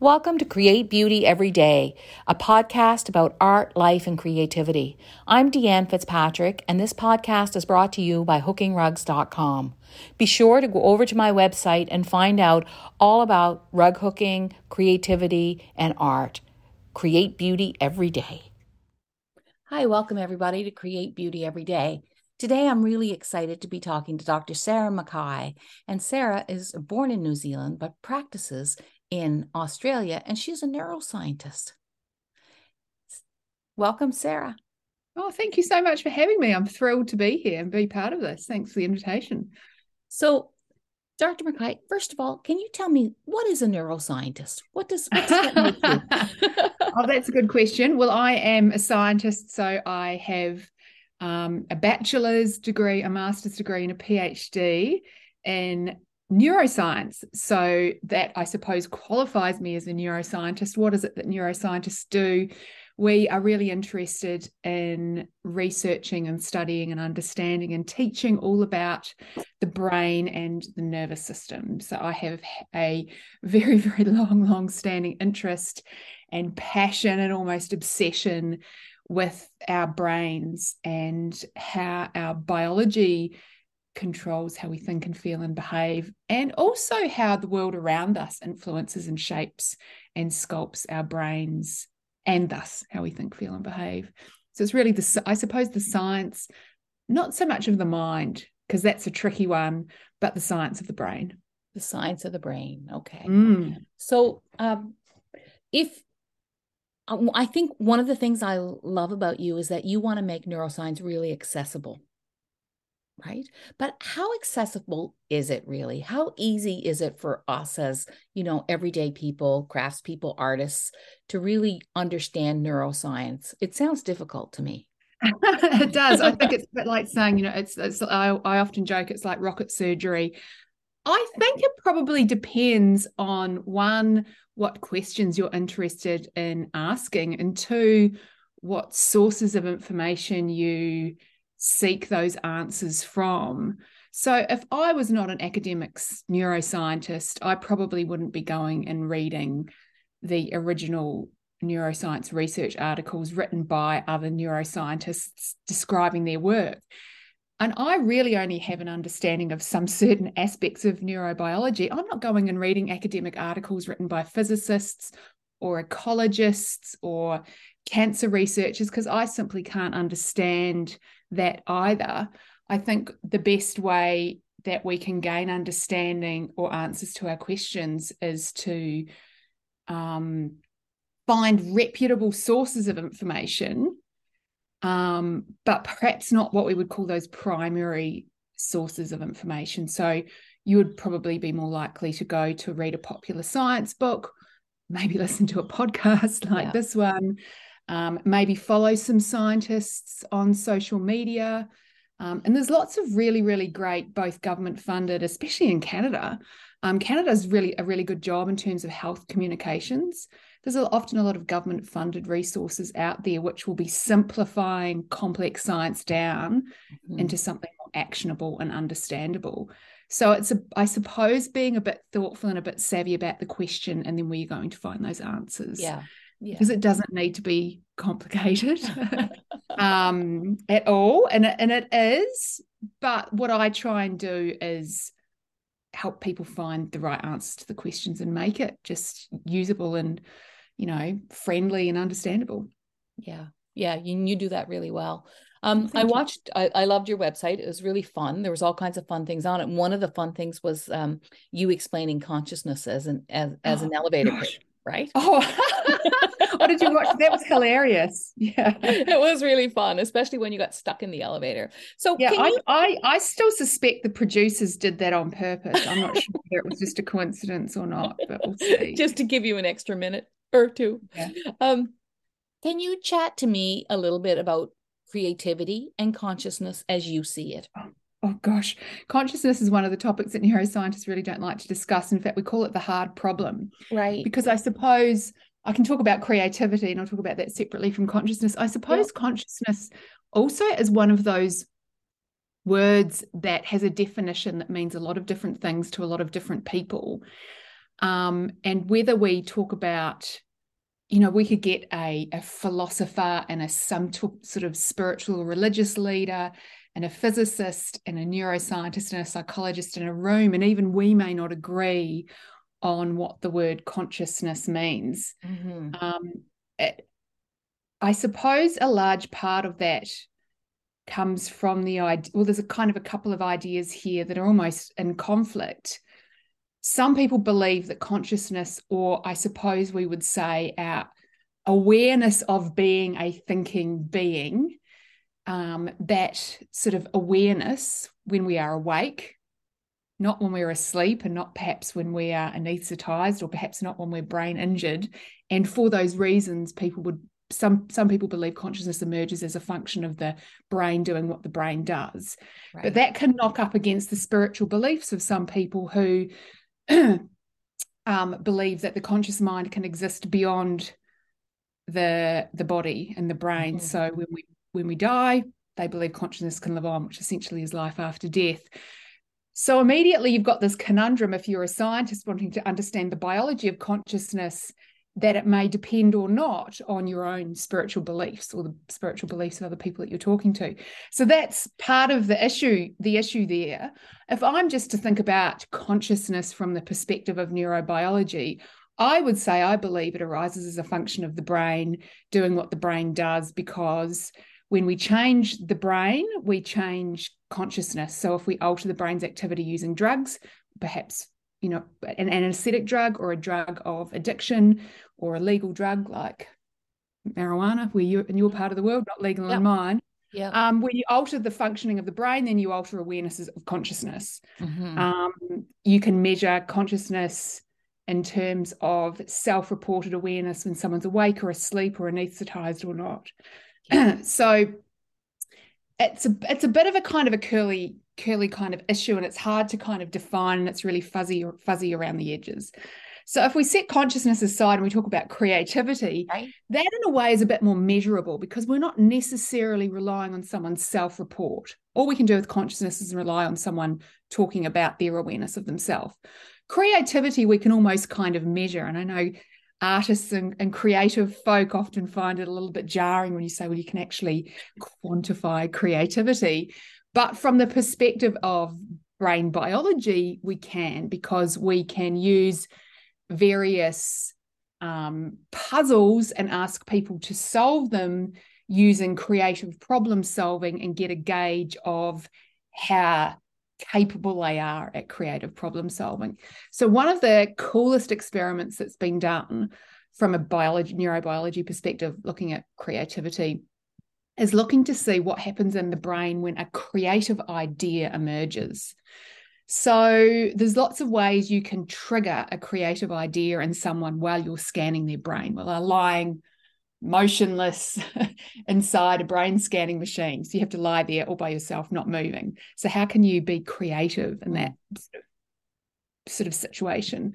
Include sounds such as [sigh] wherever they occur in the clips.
Welcome to Create Beauty Every Day, a podcast about art, life, and creativity. I'm Deanne Fitzpatrick, and this podcast is brought to you by hookingrugs.com. Be sure to go over to my website and find out all about rug hooking, creativity, and art. Create beauty every day. Hi, welcome everybody to Create Beauty Every Day. Today, I'm really excited to be talking to Dr. Sarah McKay. And Sarah is born in New Zealand but practices in Australia, and she's a neuroscientist. Welcome, Sarah. Oh, thank you so much for having me. I'm thrilled to be here and be part of this. Thanks for the invitation. So, Dr. McKay, first of all, can you tell me what is a neuroscientist? What does, what does that you? [laughs] oh, that's a good question. Well, I am a scientist, so I have um, a bachelor's degree, a master's degree, and a PhD in neuroscience. So that I suppose qualifies me as a neuroscientist. What is it that neuroscientists do? We are really interested in researching and studying and understanding and teaching all about the brain and the nervous system. So I have a very, [laughs] very long, long standing interest and passion and almost obsession with our brains and how our biology controls how we think and feel and behave, and also how the world around us influences and shapes and sculpts our brains and thus how we think, feel, and behave. So it's really the, I suppose, the science, not so much of the mind, because that's a tricky one, but the science of the brain. The science of the brain. Okay. Mm. So, um, if I think one of the things I love about you is that you want to make neuroscience really accessible right? But how accessible is it really? How easy is it for us as you know everyday people craftspeople artists to really understand neuroscience? It sounds difficult to me. [laughs] It does. I think it's a bit like saying you know it's, it's I, I often joke it's like rocket surgery. I [laughs] think it probably depends on one what questions you're interested in asking and two what sources of information you seek those answers from. So, if I was not an academic neuroscientist, I probably wouldn't be going and reading the original neuroscience research articles written by other neuroscientists describing their work. And I really only have an understanding of some certain aspects of neurobiology. I'm not going and reading academic articles written by physicists or ecologists or cancer researchers because I simply can't understand that either. I think the best way that we can gain understanding or answers to our questions is to um, find reputable sources of information, um, but perhaps not what we would call those primary sources of information. So you would probably be more likely to go to read a popular science book, maybe [laughs] listen to a podcast like yeah. this one, um, maybe follow some scientists on social media. Um, and there's lots of really, really great, both government funded, especially in Canada. Um, Canada's really a really good job in terms of health communications. There's often a lot of government funded resources out there which will be simplifying complex science down mm-hmm. into something more actionable and understandable. So it's a, I suppose, being a bit thoughtful and a bit savvy about the question, and then where you're going to find those answers. Yeah because yeah. it doesn't need to be complicated [laughs] um, at all and it, and it is but what i try and do is help people find the right answers to the questions and make it just usable and you know friendly and understandable yeah yeah you, you do that really well um, I watched, I, I, loved your website. It was really fun. There was all kinds of fun things on it. And one of the fun things was um, you explaining consciousness as an as, as an [gasps] elevator pitch right? Oh, [laughs] [laughs] oh, did you watch? That was hilarious. [laughs] Yeah, it was really fun, especially when you got stuck in the elevator. So yeah, I, you... I, I still suspect the producers did that on purpose. I'm not sure whether it was just a coincidence or not, but we'll see. [laughs] Just to give you an extra minute or two. Yeah. Um, can you chat to me a little bit about creativity and consciousness as you see it? Oh oh gosh, consciousness is one of the topics that neuroscientists really don't like to discuss. In fact, we call it the hard problem. Right. Because I suppose I can talk about creativity and I'll talk about that separately from consciousness. I suppose consciousness also is one of those words that has a definition that means a lot of different things to a lot of different people. um, and whether we talk about you know we could get a, a philosopher and a some t- sort of spiritual religious leader and a physicist and a neuroscientist and a psychologist in a room and even we may not agree on what the word consciousness means mm-hmm. um, it, i suppose a large part of that comes from the idea well there's a kind of a couple of ideas here that are almost in conflict some people believe that consciousness or i suppose we would say our awareness of being a thinking being um, that sort of awareness when we are awake not when we're asleep and not perhaps when we are anesthetized or perhaps not when we're brain injured and for those reasons people would some some people believe consciousness emerges as a function of the brain doing what the brain does right. but that can knock up against the spiritual beliefs of some people who [clears throat] um, believe that the conscious mind can exist beyond the the body and the brain mm-hmm. so when we when we die they believe consciousness can live on which essentially is life after death so immediately you've got this conundrum if you're a scientist wanting to understand the biology of consciousness that it may depend or not on your own spiritual beliefs or the spiritual beliefs of other people that you're talking to. So that's part of the issue, the issue there. If I'm just to think about consciousness from the perspective of neurobiology, I would say I believe it arises as a function of the brain doing what the brain does because when we change the brain, we change consciousness. So if we alter the brain's activity using drugs, perhaps you know, an anesthetic drug or a drug of addiction or a legal drug like marijuana, where you in your part of the world, not legal yep. in mine. Yeah. Um, when you alter the functioning of the brain, then you alter awarenesses of consciousness. Mm-hmm. Um, you can measure consciousness in terms of self-reported awareness when someone's awake or asleep or anesthetized or not. Yeah. [clears throat] so it's a it's a bit of a kind of a curly curly kind of issue and it's hard to kind of define and it's really fuzzy or fuzzy around the edges. So if we set consciousness aside and we talk about creativity right. that in a way is a bit more measurable because we're not necessarily relying on someone's self-report. All we can do with consciousness is rely on someone talking about their awareness of themselves. Creativity we can almost kind of measure and i know artists and, and creative folk often find it a little bit jarring when you say well you can actually quantify creativity. But from the perspective of brain biology, we can because we can use various um, puzzles and ask people to solve them using creative problem solving and get a gauge of how capable they are at creative problem solving. So, one of the coolest experiments that's been done from a biology, neurobiology perspective, looking at creativity, is looking to see what happens in the brain when a creative idea emerges. So there's lots of ways you can trigger a creative idea in someone while you're scanning their brain, while they're lying motionless [laughs] inside a brain scanning machine. So you have to lie there all by yourself, not moving. So how can you be creative in that sort of situation?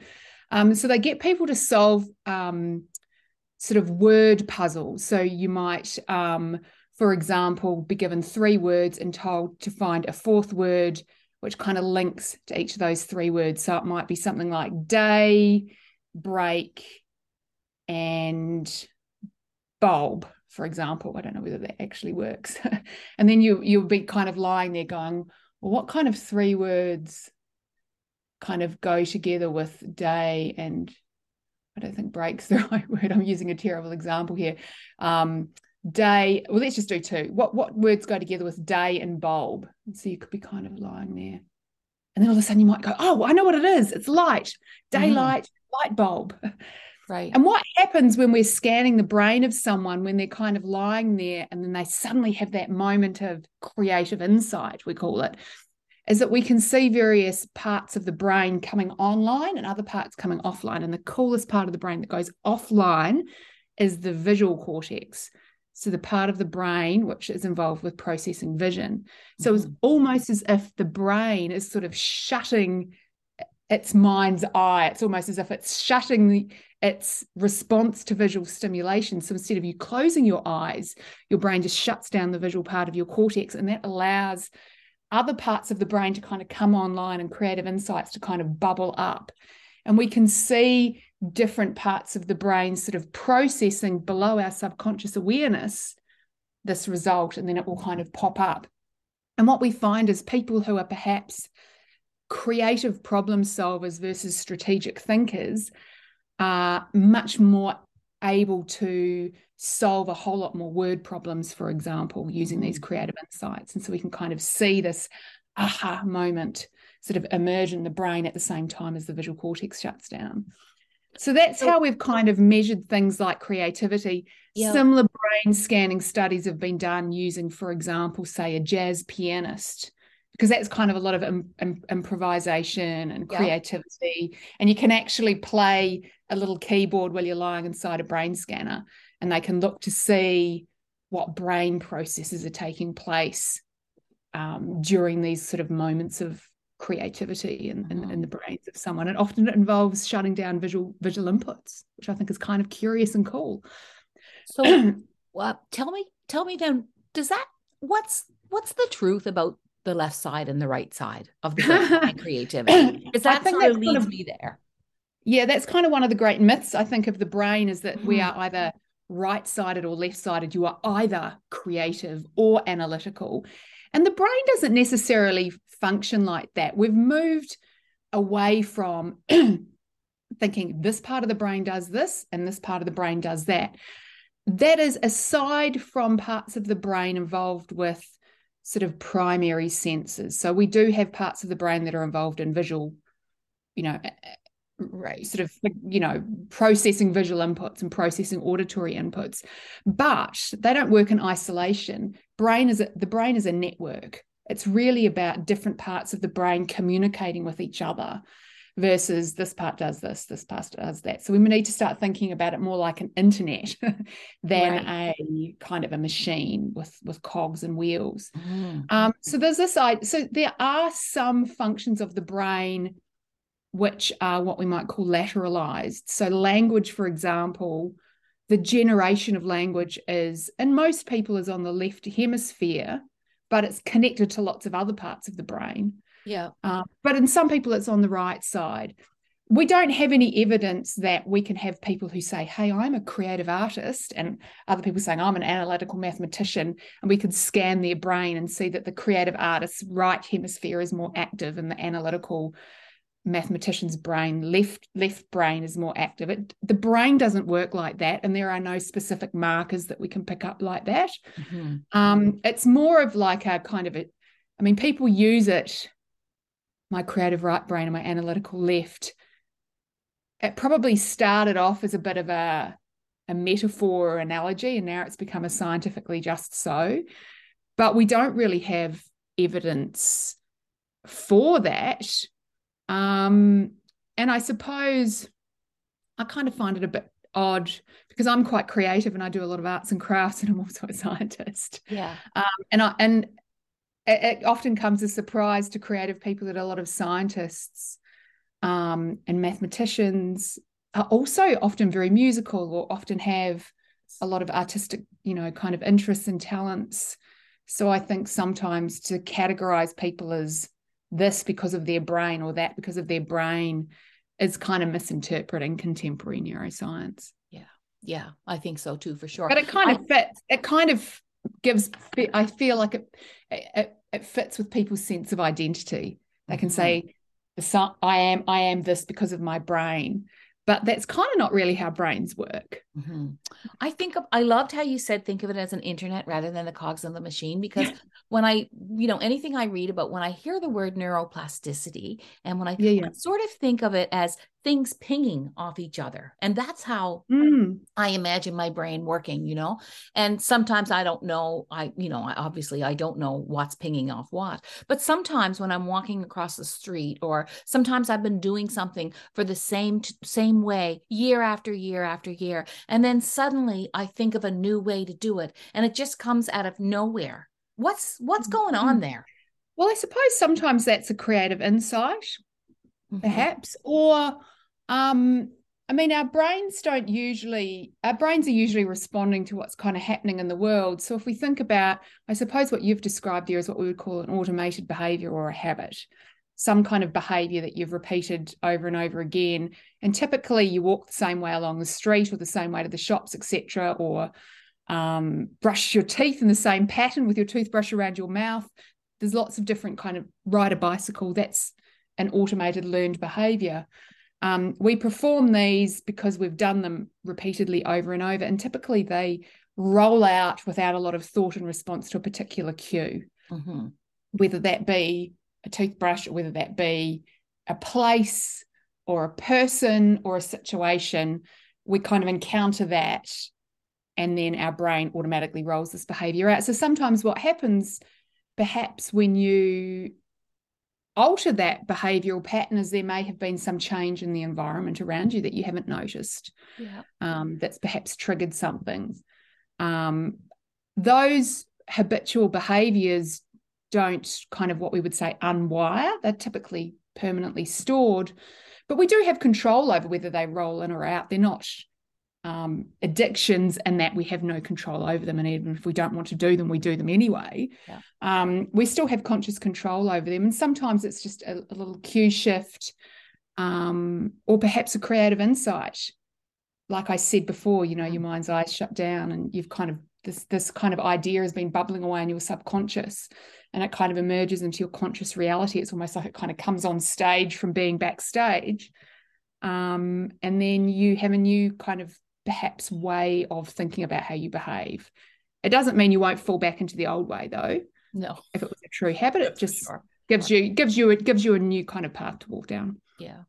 Um, so they get people to solve um, sort of word puzzles. So you might um, for example, be given three words and told to find a fourth word which kind of links to each of those three words. So it might be something like day, break, and bulb, for example. I don't know whether that actually works. [laughs] and then you you'll be kind of lying there going, well, what kind of three words kind of go together with day and I don't think breaks the [laughs] right word. I'm using a terrible example here. Um, day well let's just do two what what words go together with day and bulb and so you could be kind of lying there and then all of a sudden you might go oh i know what it is it's light daylight mm. light bulb [laughs] right and what happens when we're scanning the brain of someone when they're kind of lying there and then they suddenly have that moment of creative insight we call it is that we can see various parts of the brain coming online and other parts coming offline and the coolest part of the brain that goes offline is the visual cortex so the part of the brain which is involved with processing vision. So mm-hmm. it's almost as if the brain is sort of shutting its mind's eye. It's almost as if it's shutting the, its response to visual stimulation. So instead of you closing your eyes, your brain just shuts down the visual part of your cortex, and that allows other parts of the brain to kind of come online and creative insights to kind of bubble up. And we can see different parts of the brain sort of processing below our subconscious awareness this result, and then it will kind of pop up. And what we find is people who are perhaps creative problem solvers versus strategic thinkers are much more able to solve a whole lot more word problems, for example, using these mm. creative insights. And so we can kind of see this aha moment sort of emerge in the brain at the same time as the visual cortex shuts down. So that's how we've kind of measured things like creativity. Yeah. Similar brain scanning studies have been done using, for example, say a jazz pianist, because that's kind of a lot of Im- Im- improvisation and creativity. Yeah. And you can actually play a little keyboard while you're lying inside a brain scanner, and they can look to see what brain processes are taking place um, during these sort of moments of creativity in, in, in, the mm-hmm. brains of someone. And often it involves shutting down visual visual inputs, which I think is kind of curious and cool. So, [clears throat] well, tell me, tell me then, does that what's what's the truth about the left side and the right side of the [laughs] creativity? Because that sort of leads kind of, me there. Yeah, that's kind of one of the great myths I think of the brain is that mm. we are either right sided or left sided. You are either creative or analytical. And the brain doesn't necessarily function like that. We've moved away from [clears throat] thinking this part of the brain does this and this part of the brain does that. That is aside from parts of the brain involved with sort of primary senses. So we do have parts of the brain that are involved in visual, you know, right. sort of you know processing visual inputs and processing auditory inputs. But they don't work in isolation. Brain is a, the brain is a network. It's really about different parts of the brain communicating with each other versus this part does this this part does that so we need to start thinking about it more like an internet [laughs] than right. a kind of a machine with with cogs and wheels mm. um, so there's this side so there are some functions of the brain which are what we might call lateralized. So, language, for example, the generation of language is, and most people, is on the left hemisphere, but it's connected to lots of other parts of the brain. Yeah. Uh, but in some people, it's on the right side. We don't have any evidence that we can have people who say, Hey, I'm a creative artist, and other people saying, I'm an analytical mathematician. And we could scan their brain and see that the creative artist's right hemisphere is more active and the analytical mathematician's brain left left brain is more active it, the brain doesn't work like that and there are no specific markers that we can pick up like that mm-hmm. um, it's more of like a kind of a i mean people use it my creative right brain and my analytical left it probably started off as a bit of a a metaphor or analogy and now it's become a scientifically just so but we don't really have evidence for that um, and I suppose I kind of find it a bit odd because I'm quite creative and I do a lot of arts and crafts [laughs] and I'm also a scientist. Yeah. Um, and I and it, it, often comes as a surprise to creative people that a lot of scientists um, and mathematicians are also often very musical or often have a lot of artistic, you know, kind of interests and talents. So I think sometimes to categorize people as this because of their brain or that because of their brain is kind of misinterpreting contemporary neuroscience. Yeah. Yeah, I think so too, for sure. But it kind I, of fits. It kind of gives, I feel like it, it, it fits with people's sense of identity. They can mm-hmm. say, I am, I am this because of my brain but that's kind of not really how brains work. Mm-hmm. I think of, I loved how you said think of it as an internet rather than the cogs in the machine because when I, you know, anything I read about when I hear the word neuroplasticity and when I, yeah, yeah. I sort of think of it as things pinging off each other. And that's how mm. I imagine my brain working, you know. And sometimes I don't know, I, you know, I, obviously I don't know what's pinging off what. But sometimes when I'm walking across the street or sometimes I've been doing something for the same same way year after year after year and then suddenly I think of a new way to do it and it just comes out of nowhere. What's what's going on mm-hmm. there? Well, I suppose sometimes that's a creative insight, mm-hmm. perhaps, or um, I mean, our brains don't usually, our brains are usually responding to what's kind of happening in the world. So if we think about, I suppose what you've described there is what we would call an automated behavior or a habit. Some kind of behavior that you've repeated over and over again. And typically you walk the same way along the street or the same way to the shops, etc., or um, brush your teeth in the same pattern with your toothbrush around your mouth. There's lots of different kind of ride a bicycle. That's an automated learned behavior. Um, we perform these because we've done them repeatedly over and over, and typically they roll out without a lot of thought and response to a particular cue, mm-hmm. whether that be a toothbrush or whether that be a place or a person or a situation. We kind of encounter that, and then our brain automatically rolls this behavior out. So sometimes what happens, perhaps when you alter that behavioral pattern is there may have been some change in the environment around you that you haven't noticed yeah. um, that's perhaps triggered something um, those habitual behaviors don't kind of what we would say unwire. They're typically permanently stored, but we do have control over whether they roll in or out. They're not um, addictions and that we have no control over them. And even if we don't want to do them, we do them anyway. Yeah. Um, we still have conscious control over them. And sometimes it's just a, a little cue shift um, or perhaps a creative insight like I said before, you know, your mind's eyes shut down and you've kind of this this kind of idea has been bubbling away in your subconscious and it kind of emerges into your conscious reality. It's almost like it kind of comes on stage from being backstage. Um, and then you have a new kind of perhaps way of thinking about how you behave. It doesn't mean you won't fall back into the old way though. No. If it was a true habit, it just sure. gives you gives you it gives you a new kind of path to walk down. Yeah.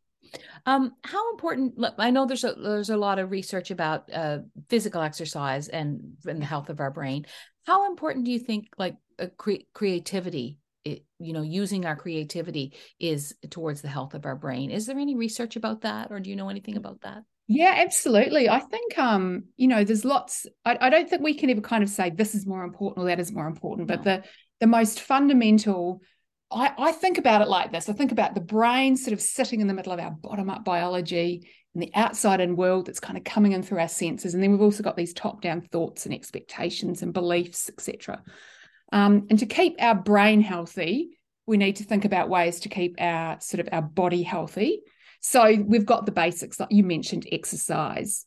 Um, how important? I know there's a there's a lot of research about uh, physical exercise and, and the health of our brain. How important do you think, like cre- creativity, it, you know, using our creativity is towards the health of our brain? Is there any research about that, or do you know anything about that? Yeah, absolutely. I think um, you know, there's lots. I, I don't think we can ever kind of say this is more important or that is more important, no. but the the most fundamental I, I think about it like this I think about the brain sort of sitting in the middle of our bottom up biology and the outside in world that's kind of coming in through our senses. And then we've also got these top down thoughts and expectations and beliefs, etc. Um, and to keep our brain healthy, we need to think about ways to keep our sort of our body healthy. So we've got the basics, like you mentioned, exercise.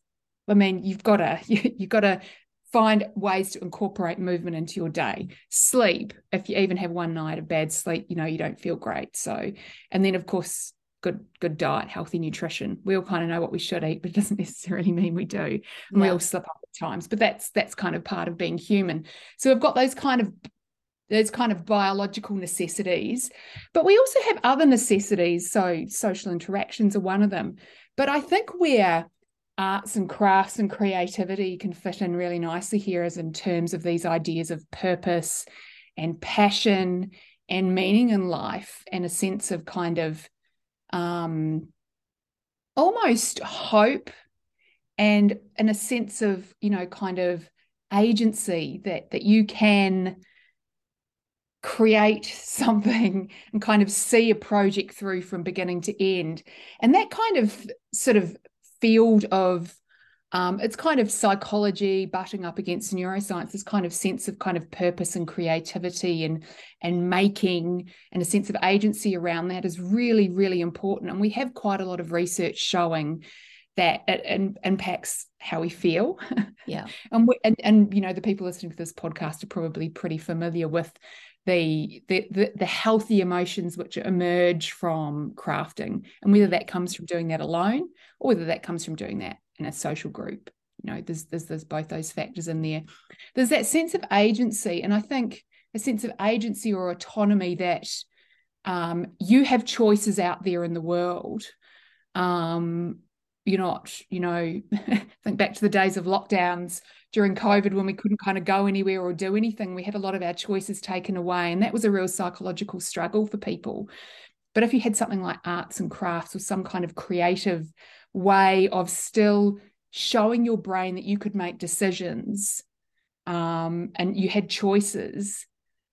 I mean, you've got to you, you've got to find ways to incorporate movement into your day. Sleep if you even have one night of bad sleep you know you don't feel great. So and then of course good good diet healthy nutrition. We all kind of know what we should eat but it doesn't [laughs] necessarily mean we do. And yeah. we all slip up at times but that's that's kind of part of being human. So we've got those kind of those kind of biological necessities but we also have other necessities. So social interactions are one of them. But i think we're arts and crafts and creativity can fit in really nicely here as in terms of these ideas of purpose and passion and meaning in life and a sense of kind of um, almost hope and and a sense of you know kind of agency that that you can create something and kind of see a project through from beginning to end. And that kind of sort of field of um, it's kind of psychology butting up against neuroscience this kind of sense of kind of purpose and creativity and and making and a sense of agency around that is really really important. And we have quite a lot of research showing that it, it impacts how we feel. Yeah. [laughs] And, we, and and you know the people listening to this podcast are probably pretty familiar with the, the the healthy emotions which emerge from crafting and whether that comes from doing that alone or whether that comes from doing that in a social group. You know there's there's, there's both those factors in there. There's that sense of agency and i think a sense of agency or autonomy that um, you have choices out there in the world. Um, you're not, you know, [laughs] think back to the days of lockdowns during COVID when we couldn't kind of go anywhere or do anything. We had a lot of our choices taken away, and that was a real psychological struggle for people. But if you had something like arts and crafts or some kind of creative way of still showing your brain that you could make decisions um, and you had choices,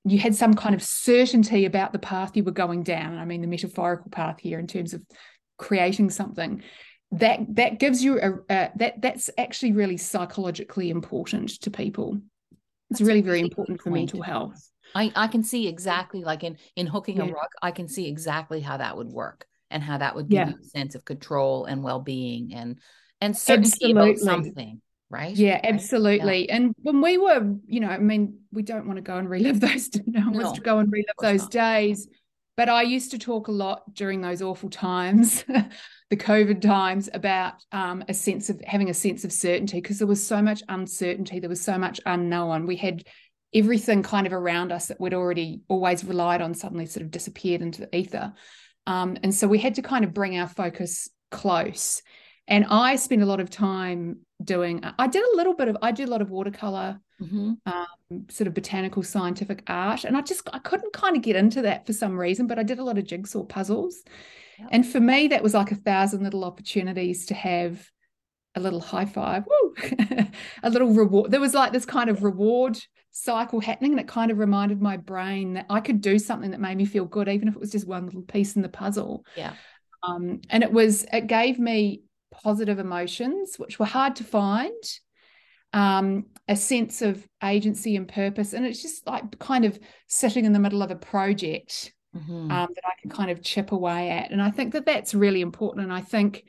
you had some kind of certainty about the path you were going down. I mean, the metaphorical path here in terms of creating something that that gives you a, a that that's actually really psychologically important to people it's that's really very important for mental health I, I can see exactly like in in hooking Yeah. a rock I can see exactly how that would work and how that would give Yeah. you a sense of control and well-being and and certainty about something, right? Yeah, Right? absolutely. And when we were, you know, I mean, we don't want to go and relive [laughs] those. No one wants No, to go and relive those not. days. But I used to talk a lot during those awful times, [laughs] the COVID times, about um, a sense of having a sense of certainty because there was so much uncertainty. There was so much unknown. We had everything kind of around us that we'd already always relied on suddenly sort of disappeared into the ether. Um, and so we had to kind of bring our focus close. And I spent a lot of time doing, I did a little bit of, I did a lot of watercolor, Mhm. sort of botanical scientific art. And I just, I couldn't kind of get into that for some reason, but I did a lot of jigsaw puzzles. Yep. And for me, that was like a thousand little opportunities to have a little high five, woo, [laughs] a little reward. There was like this kind of reward cycle happening that kind of reminded my brain that I could do something that made me feel good, even if it was just one little piece in the puzzle. Yeah. Um, and it was, it gave me positive emotions, which were hard to find, um, a sense of agency and purpose. And it's just like kind of sitting in the middle of a project Mhm. um, that I can kind of chip away at. And I think that that's really important. And I think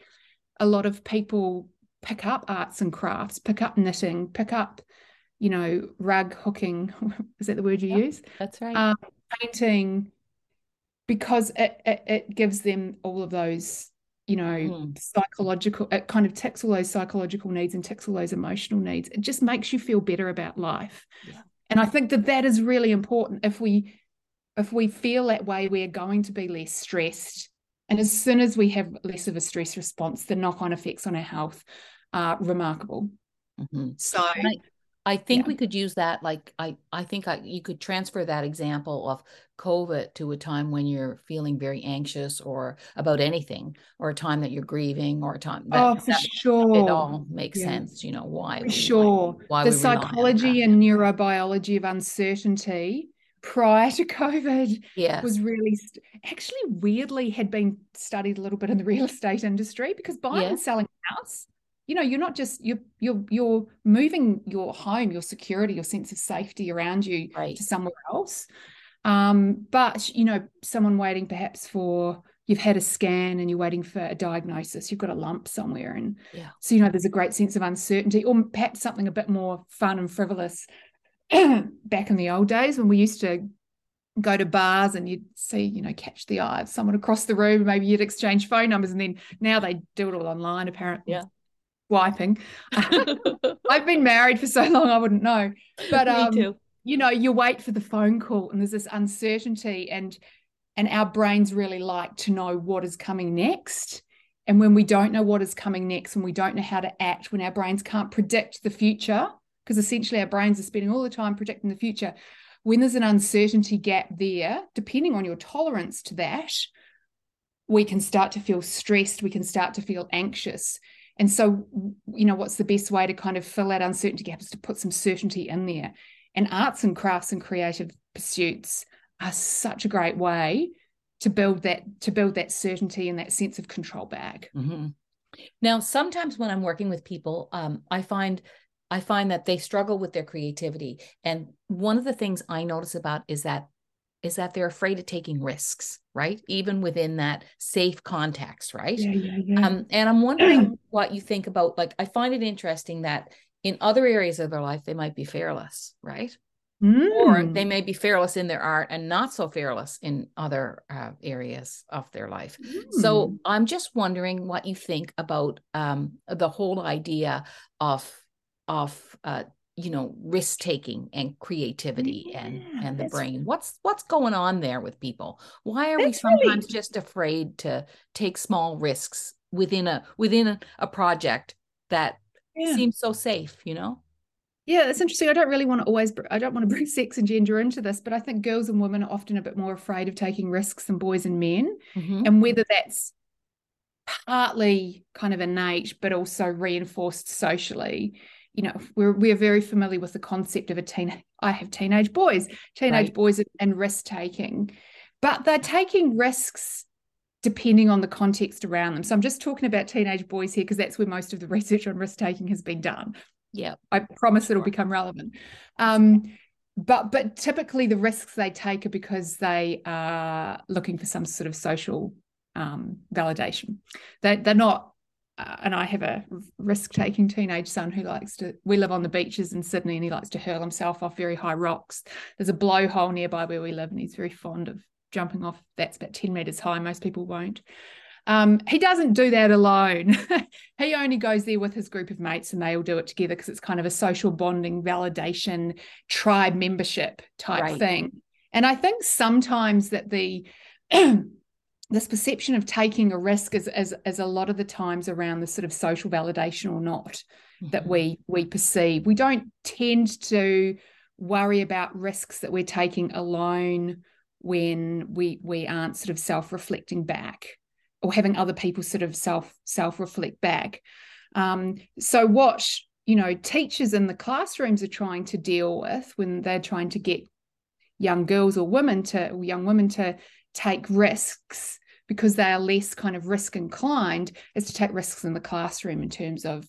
a lot of people pick up arts and crafts, pick up knitting, pick up, you know, rug hooking. [laughs] Is that the word you Yep. use? That's right. Um, painting, because it, it it gives them all of those, you know, Mhm. psychological. It kind of ticks all those psychological needs and ticks all those emotional needs. It just makes you feel better about life. Yeah. And I think that that is really important. If we if we feel that way, we're going to be less stressed. And as soon as we have less of a stress response, the knock on effects on our health are remarkable. Mhm. So, I, I think Yeah. we could use that like I I think I, you could transfer that example of COVID to a time when you're feeling very anxious or about anything or a time that you're grieving or a time that, oh, for that sure. it all makes Yeah. sense, you know, why For we sure. why the rely on psychology and neurobiology of uncertainty prior to [laughs] COVID Yes. was really st- actually weirdly had been studied a little bit in the real [laughs] estate industry because buying and selling a house, you know, you're not just you're you're you're moving your home, your security, your sense of safety around you Right. to somewhere else. Um, but you know, someone waiting perhaps for you've had a scan and you're waiting for a diagnosis, you've got a lump somewhere, and Yeah. so you know there's a great sense of uncertainty, or perhaps something a bit more fun and frivolous. [clears throat] Back in the old days when we used to go to bars and you'd see, you know, catch the eye of someone across the room, maybe you'd exchange phone numbers, and then now they do it all online apparently. Yeah. Swiping. [laughs] [laughs] I've been married for so long, I wouldn't know. But um, you know, you wait for the phone call and there's this uncertainty and and our brains really like to know what is coming next. And when we don't know what is coming next and we don't know how to act, when our brains can't predict the future, because essentially our brains are spending all the time projecting the future, when there's an uncertainty gap there, depending on your tolerance to that, we can start to feel stressed, we can start to feel anxious. And so, you know, what's the best way to kind of fill that uncertainty gap is to put some certainty in there. And arts and crafts and creative pursuits are such a great way to build that to build that certainty and that sense of control back. Mhm. Now, sometimes when I'm working with people, um, I find I find that they struggle with their creativity, and one of the things I notice about is that is that they're afraid of taking risks, right? Even within that safe context, right? yeah, yeah. Um, and I'm wondering what you think about. Like, I find it interesting that in other areas of their life they might be fearless, right? Or Mm. they may be fearless in their art and not so fearless in other uh, areas of their life. So Mm. I'm just wondering what you think about um, the whole idea of of uh, you know risk taking and creativity and Yeah, and the brain. What's what's going on there with people? Why are we That's really- sometimes just afraid to take small risks within a within a, a project that yeah. seems so safe? You know. Yeah, it's interesting. I don't really want to always, I don't want to [laughs] bring sex and gender into this, but I think girls and women are often a bit more afraid of taking risks than boys and men. Mhm. And whether that's partly kind of innate, but also reinforced socially, you know, we're, we're very familiar with the concept of a teen, I have teenage boys, teenage Right. boys and risk taking, but they're taking risks depending on the context around them. So I'm just talking about teenage boys here because that's where most of the [laughs] research on risk taking has been done. Yeah. I promise it'll become relevant. Um, but but typically the risks they take are because they are looking for some sort of social um, validation. They they're not. Uh, and I have a risk-taking teenage son who likes to. We live on the beaches in Sydney, and he likes to hurl himself off very high rocks. There's a blowhole nearby where we live, and he's very fond of jumping off. That's about ten meters high. Most people won't. Um, he doesn't do that alone. [laughs] he only goes there with his group of mates and they all do it together because it's kind of a social bonding, validation, tribe membership type right. thing. And I think sometimes that the [clears throat] this perception of taking a risk is, is, is a lot of the times around the sort of social validation or not mm-hmm. that we we perceive. We don't tend to worry about risks that we're taking alone when we we aren't sort of self-reflecting back or having other people sort of self self reflect back. Um, so what you know teachers in the classrooms are trying to deal with when they're trying to get young girls or women to or young women to take risks because they are less kind of risk inclined is to take risks in the classroom in terms of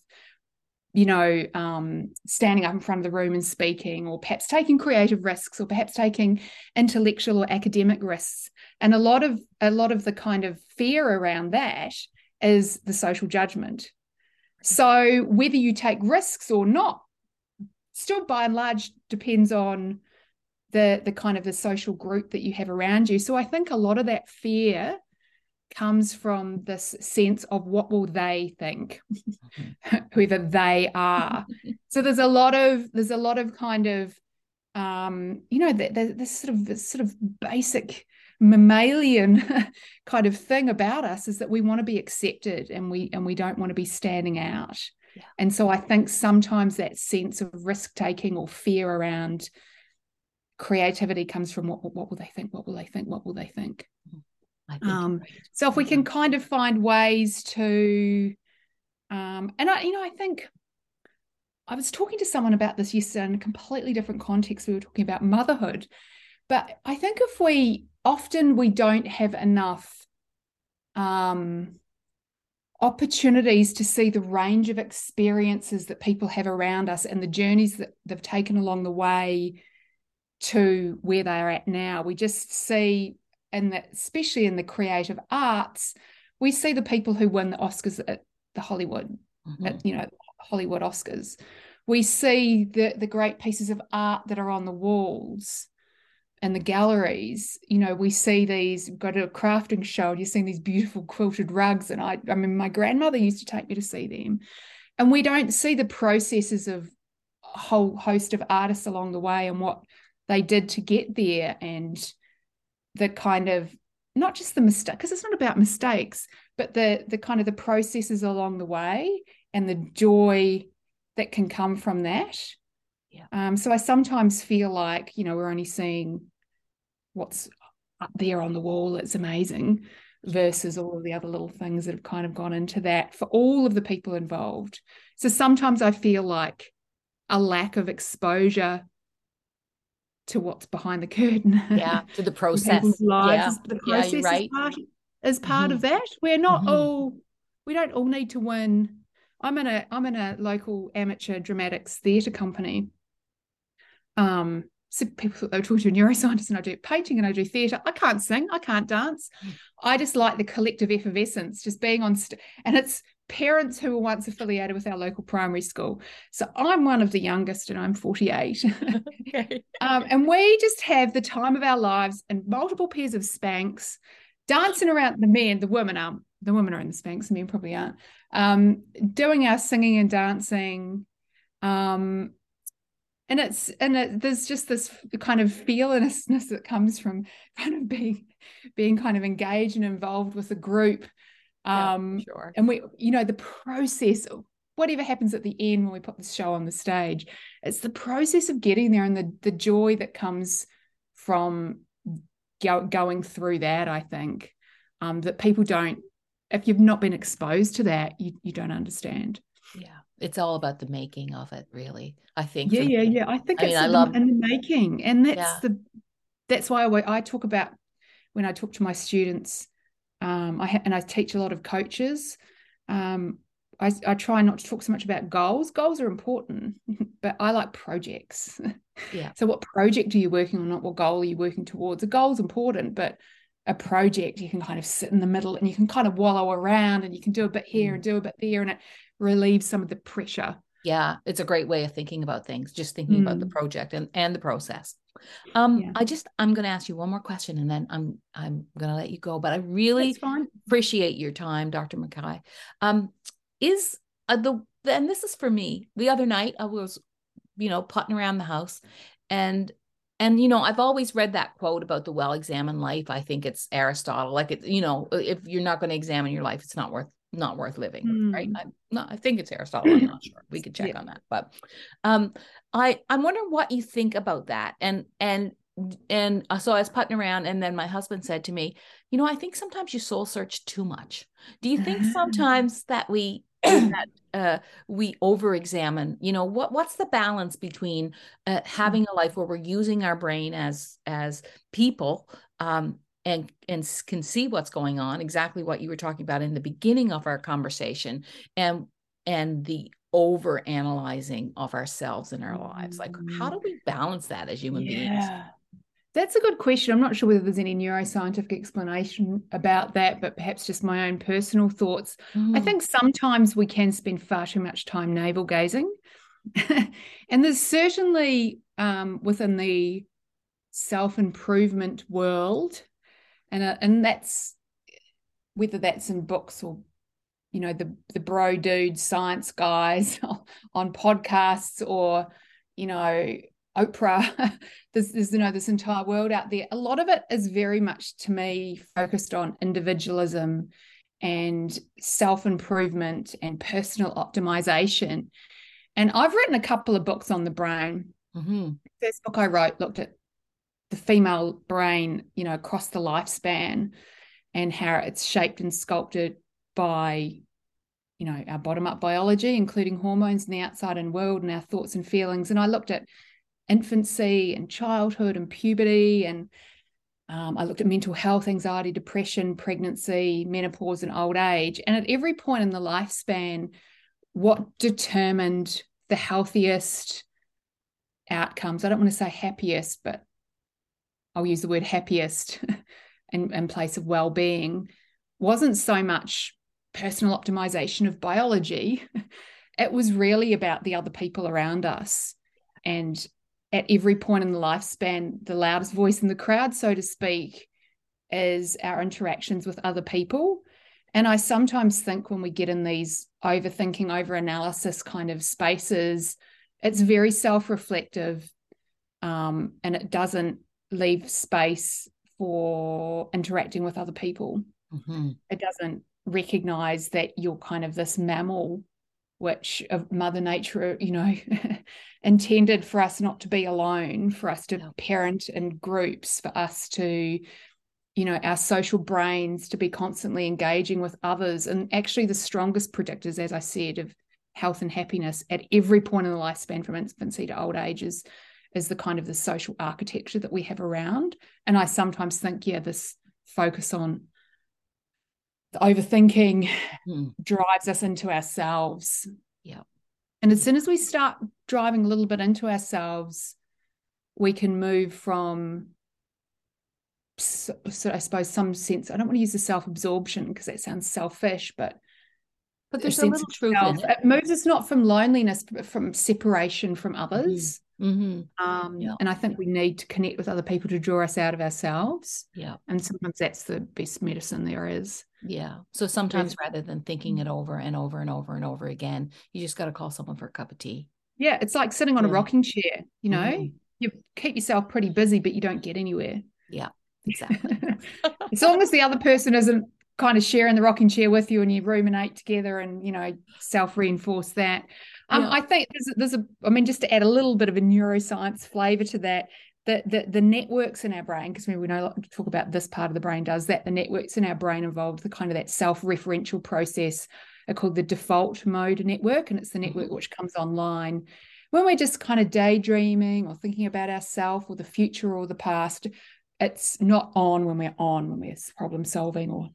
you know, um, standing up in front of the room and speaking, or perhaps taking creative risks, or perhaps taking intellectual or academic risks. And a lot of a lot of the kind of fear around that is the social judgment. So whether you take risks or not, still by and large depends on the the kind of the social group that you have around you. So I think a lot of that fear comes from this sense of what will they think [laughs] whoever they are [laughs] so there's a lot of there's a lot of kind of um you know this sort of this sort of basic mammalian [laughs] kind of thing about us is that we want to be accepted and we and we don't want to be standing out yeah. and so i think sometimes that sense of risk taking or fear around creativity comes from what what will they think what will they think what will they think mm-hmm. Um, so if we can kind of find ways to, um, and I, you know, I think I was talking to someone about this yesterday in a completely different context. We were talking about motherhood, but I think if we often we don't have enough um, opportunities to see the range of experiences that people have around us and the journeys that they've taken along the way to where they are at now. We just see and that especially in the creative arts, we see the people who win the Oscars at the Hollywood, mm-hmm. at, you know, Hollywood Oscars. We see the the great pieces of art that are on the walls and the galleries. You know, we see these. Go to a crafting show, and you're seeing these beautiful quilted rugs. And I, I mean, my grandmother used to take me to see them, and we don't see the processes of a whole host of artists along the way and what they did to get there and the kind of not just the mistake because it's not about mistakes but the the kind of the processes along the way and the joy that can come from that. Yeah. Um so i sometimes feel like you know we're only seeing what's up there on the wall it's amazing versus all of the other little things that have kind of gone into that for all of the people involved. So sometimes i feel like a lack of exposure to what's behind the curtain. Yeah, to the [laughs] process. lives. Yeah. The process yeah, right. is part, is part mm-hmm. of that. We're not mm-hmm. all we don't all need to win. I'm in a I'm in a local amateur dramatics theatre company. Um, so people thought they were talking to a neuroscientist and I do painting and I do theatre. I can't sing, I can't dance. Mm. I just like the collective effervescence, just being on st- and it's parents who were once affiliated with our local primary school. So I'm one of the youngest and I'm 48. [laughs] okay. um, and we just have the time of our lives and multiple pairs of Spanx dancing around the men, the women aren't, the women are in the Spanx, the men probably aren't, um, doing our singing and dancing. Um, and it's and it, there's just this kind of fearlessness that comes from kind of being being kind of engaged and involved with a group um, yeah, sure. And we, you know, the process of whatever happens at the end when we put the show on the stage, it's the process of getting there and the the joy that comes from go, going through that. I think um, that people don't, if you've not been exposed to that, you you don't understand. Yeah it's all about the making of it really i think yeah yeah yeah i think I it's mean, I love... in the making and that's yeah. the that's why I, I, talk about when i talk to my students um, I ha- and I teach a lot of coaches. Um, I, I try not to talk so much about goals. Goals are important, [laughs] but I like projects. Yeah. [laughs] so what project are you working on? Not what goal are you working towards? A goal is important, but a project you can kind of sit in the middle and you can kind of wallow around and you can do a bit here Mm. and do a bit there and it relieves some of the pressure. Yeah, it's a great way of thinking about things, just thinking about the Mm. project and, and the process. Um, Yeah. I just I'm gonna ask you one more question and then I'm I'm gonna let you go. But I really appreciate your time, Dr. McKay. Um, is uh, the and this is for me. The other night I was, you know, putting around the house, and and you know I've always read that quote about the well-examined life. I think it's Aristotle. Like it, you know, if you're not going to examine your life, it's not worth not worth living, right? Mm. I'm not. I think it's Aristotle. I'm not sure. We could check Yeah. on that, but um, I I'm wondering what you think about that, and and and uh, so I was putting around, and then my husband said to me, you know, I think sometimes you soul search too much. Do you think [laughs] sometimes that we [clears throat] that uh, we over examine? You know, what what's the balance between uh, having a life where we're using our brain as as people um, and and can see what's going on, exactly what you were talking about in the beginning of our conversation, and and the over analyzing of ourselves and our lives. Like, how do we balance that as human beings? That's a good question. I'm not sure whether there's any neuroscientific explanation about that, but perhaps just my own personal thoughts. I Mm, think sometimes we can spend far too much time navel gazing. [laughs] and there's certainly um, within the self improvement world, and, uh, and that's whether that's in books or you know the the bro dude science guys [laughs] on podcasts or you know Oprah. [laughs] there's, there's you know this entire world out there. A lot of it is very much to me focused on individualism and self improvement and personal optimization. And I've written a couple of books on the brain. mhm, First book I wrote looked at the female brain, you know, across the lifespan and how it's shaped and sculpted by you know our bottom up biology including hormones in the outside and world and our thoughts and feelings. And i looked at infancy and childhood and puberty and um, i looked at mental health anxiety depression pregnancy menopause and old age. And at every point in the lifespan what determined the healthiest outcomes? I don't want to say happiest but i'll use the word happiest [laughs] in, in place of well-being wasn't so much personal optimization of biology. [laughs] It was really about the other people around us. And at every point in the lifespan the loudest voice in the crowd so to speak is our interactions with other people. And i sometimes think when we get in these overthinking over analysis kind of spaces it's very self-reflective um, and it doesn't leave space for interacting with other people mhm. it doesn't recognize that you're kind of this mammal which of mother nature you know [laughs] intended for us not to be alone for us to Yeah. parent in groups for us to you know our social brains to be constantly engaging with others and actually the strongest predictors as i said of health and happiness at every point in the lifespan from infancy to old age is is the kind of the social architecture that we have around and i sometimes think yeah this focus on the overthinking Mm, drives us into ourselves. Yeah. And as soon as we start driving a little bit into ourselves, we can move from, so, so I suppose, some sense. I don't want to use the self absorption because that sounds selfish, but But there's a sense little truth it. It moves us not from loneliness, but from separation from others. Hmm Um, Yeah. And I think we need to connect with other people to draw us out of ourselves. Yeah. And sometimes that's the best medicine there is. Yeah. So sometimes rather than thinking it over and over and over and over again, you just got to call someone for a cup of tea. Yeah, it's like sitting on a rocking chair, you know, Mhm. you keep yourself pretty busy, but you don't get anywhere. Yeah. Exactly. [laughs] as long as the other person isn't kind of sharing the rocking chair with you and you ruminate together and, you know, self reinforce that. Um, Yeah. I think there's there's a, I mean, just to add a little bit of a neuroscience flavor to that, the, the, the networks in our brain, because we know talk about this part of the brain does that, the networks in our brain involved the kind of that self referential process are called the default mode network, and it's the network Mhm. which comes online when we're just kind of daydreaming or thinking about ourselves or the future or the past. It's not on when we're on when we're problem solving or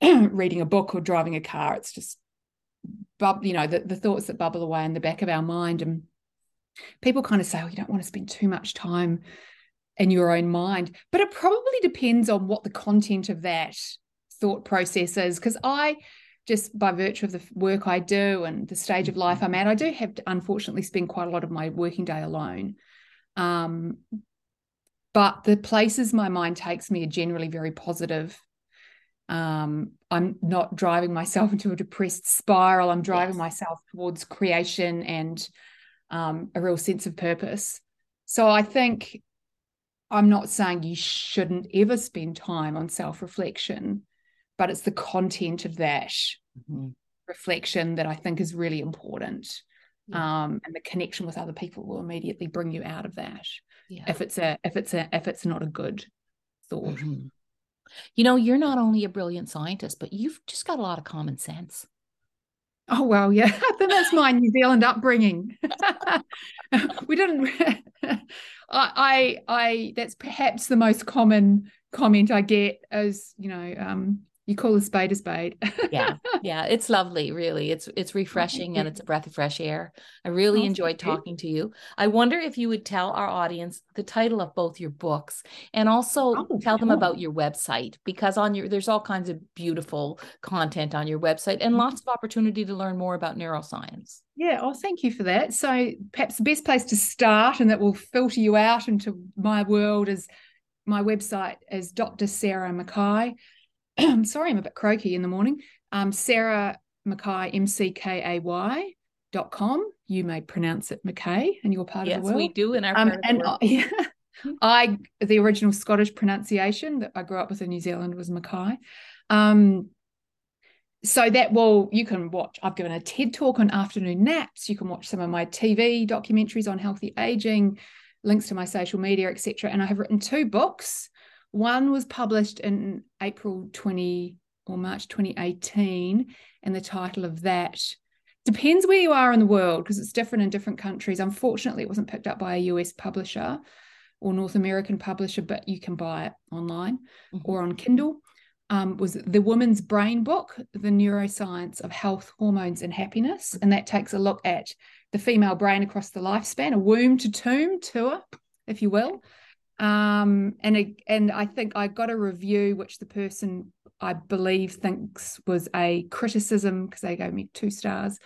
[clears throat] reading a book or driving a car. It's just, bub, you know, the, the thoughts that bubble away in the back of our mind. And people kind of say, oh, you don't want to spend too much time in your own mind. But it probably depends on what the content of that thought process is. Because I, just by virtue of the work I do and the stage of life I'm at, I do have to unfortunately spend quite a lot of my working day alone. Um, but the places my mind takes me are generally very positive. Um, I'm not driving myself [laughs] into a depressed spiral. I'm driving yes. myself towards creation and um, a real sense of purpose. So I think I'm not saying you shouldn't ever spend time on self reflection, but it's the content of that mm-hmm. reflection that I think is really important. Yeah. Um, and the connection with other people will immediately bring you out of that. Yeah. If it's a if it's a if it's not a good thought. Mm-hmm. You know, you're not only a brilliant scientist, but you've just got a lot of common sense. Oh well, yeah. [laughs] I think that's my New Zealand upbringing. [laughs] we didn't. [laughs] I, I, I. That's perhaps the most common comment I get, as you know, um, you call a spade a spade. yeah, [laughs] yeah, it's lovely. Really, it's it's refreshing and it's a breath of fresh air. I really oh, enjoyed talking to you. I wonder if you would tell our audience the title of both your books and also oh, tell them about your website because on your there's all kinds of beautiful content on your website and mm-hmm. lots of opportunity to learn more about neuroscience. Yeah, oh, thank you for that. So perhaps the best place to start and that will filter you out into my world is my website is Dr. Sarah McKay [clears throat] sorry, I'm a bit croaky in the morning. Um, Sarah McKay, M C K A Y dot com. You may pronounce it Mackay in your part yes, of the world. Yes, we do in our um, and I, [laughs] yeah, I the original Scottish pronunciation that I grew up with in New Zealand was Mackay. Um, so that will you can watch. I've given a TED talk on afternoon naps. You can watch some of my TV documentaries on healthy aging, links to my social media, etc. And I have written two books. One was published in April 20 or March 2018, and the title of that depends where you are in the world because it's different in different countries. Unfortunately, it wasn't picked up by a US publisher or North American publisher, but you can buy it online mm-hmm. or on Kindle. Um, was the Women's Brain Book, The Neuroscience of Health, Hormones, and Happiness. And that takes a look at the female brain across the lifespan, a womb to tomb tour, if you will, um, and and I think I got a review which the person I believe thinks was a criticism because they gave me two stars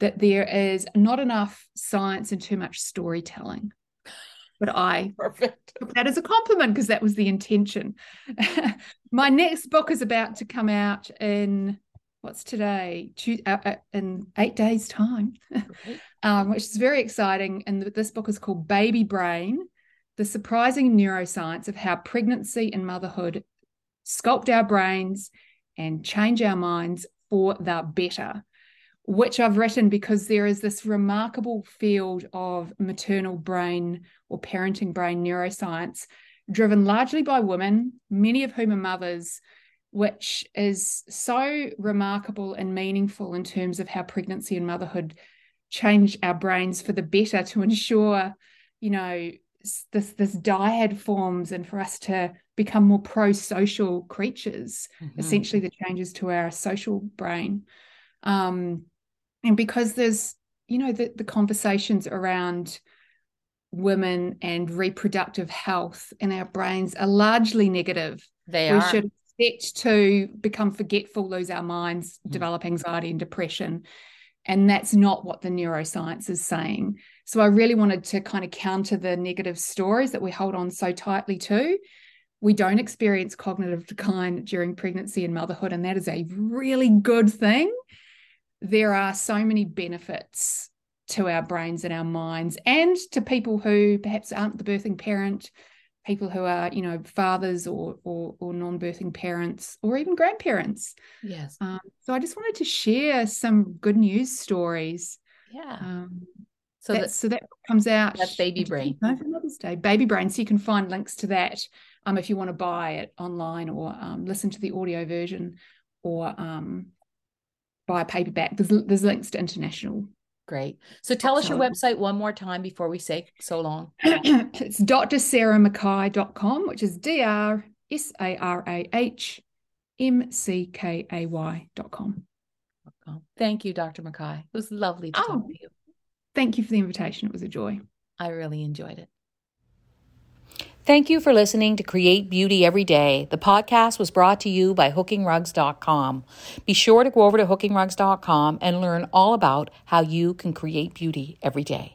that there is not enough science and too much storytelling. But I [laughs] Perfect. took that as a compliment because that was the intention. [laughs] My next book is about to come out in what's today uh, uh, in eight days time [laughs] um, which is very exciting and this book is called baby brain the surprising neuroscience of how pregnancy and motherhood sculpt our brains and change our minds for the better, which I've written because there is this remarkable field of maternal brain or parenting brain neuroscience driven largely by women, many of whom are mothers, which is so remarkable and meaningful in terms of how pregnancy and motherhood change our brains for the better to ensure, you know, this this dyad forms and for us to become more pro-social creatures mm-hmm. essentially the changes to our social brain um, and because there's you know the, the conversations around women and reproductive health in our brains are largely negative they we are. should expect to become forgetful lose our minds mm-hmm. develop anxiety and depression and that's not what the neuroscience is saying. So I really wanted to kind of counter the negative stories that we hold on so tightly to. We don't experience cognitive decline during pregnancy and motherhood, and that is a really good thing. There are so many benefits to our brains and our minds, and to people who perhaps aren't the birthing parent, people who are you know fathers or or, or non-birthing parents or even grandparents. Yes. Um, so i just wanted to share some good news stories yeah. um, so that so that comes out that's baby brain. for mother's day? Baby brain. So you can find links to that um, if you want to buy it online or um, listen to the audio version or um, buy a paperback. There's, there's links to international Great. So tell us your website one more time before we say so long. [clears throat] it's drsarahmckay.com, which is D R S A R A H M C K A Y.com. Thank you, Dr. McKay. It was lovely to oh, talk to you. Thank you for the invitation. It was a joy. I really enjoyed it. Thank you for listening to Create Beauty Every Day. The podcast was brought to you by hookingrugs.com. Be sure to go over to hookingrugs.com and learn all about how you can create beauty every day.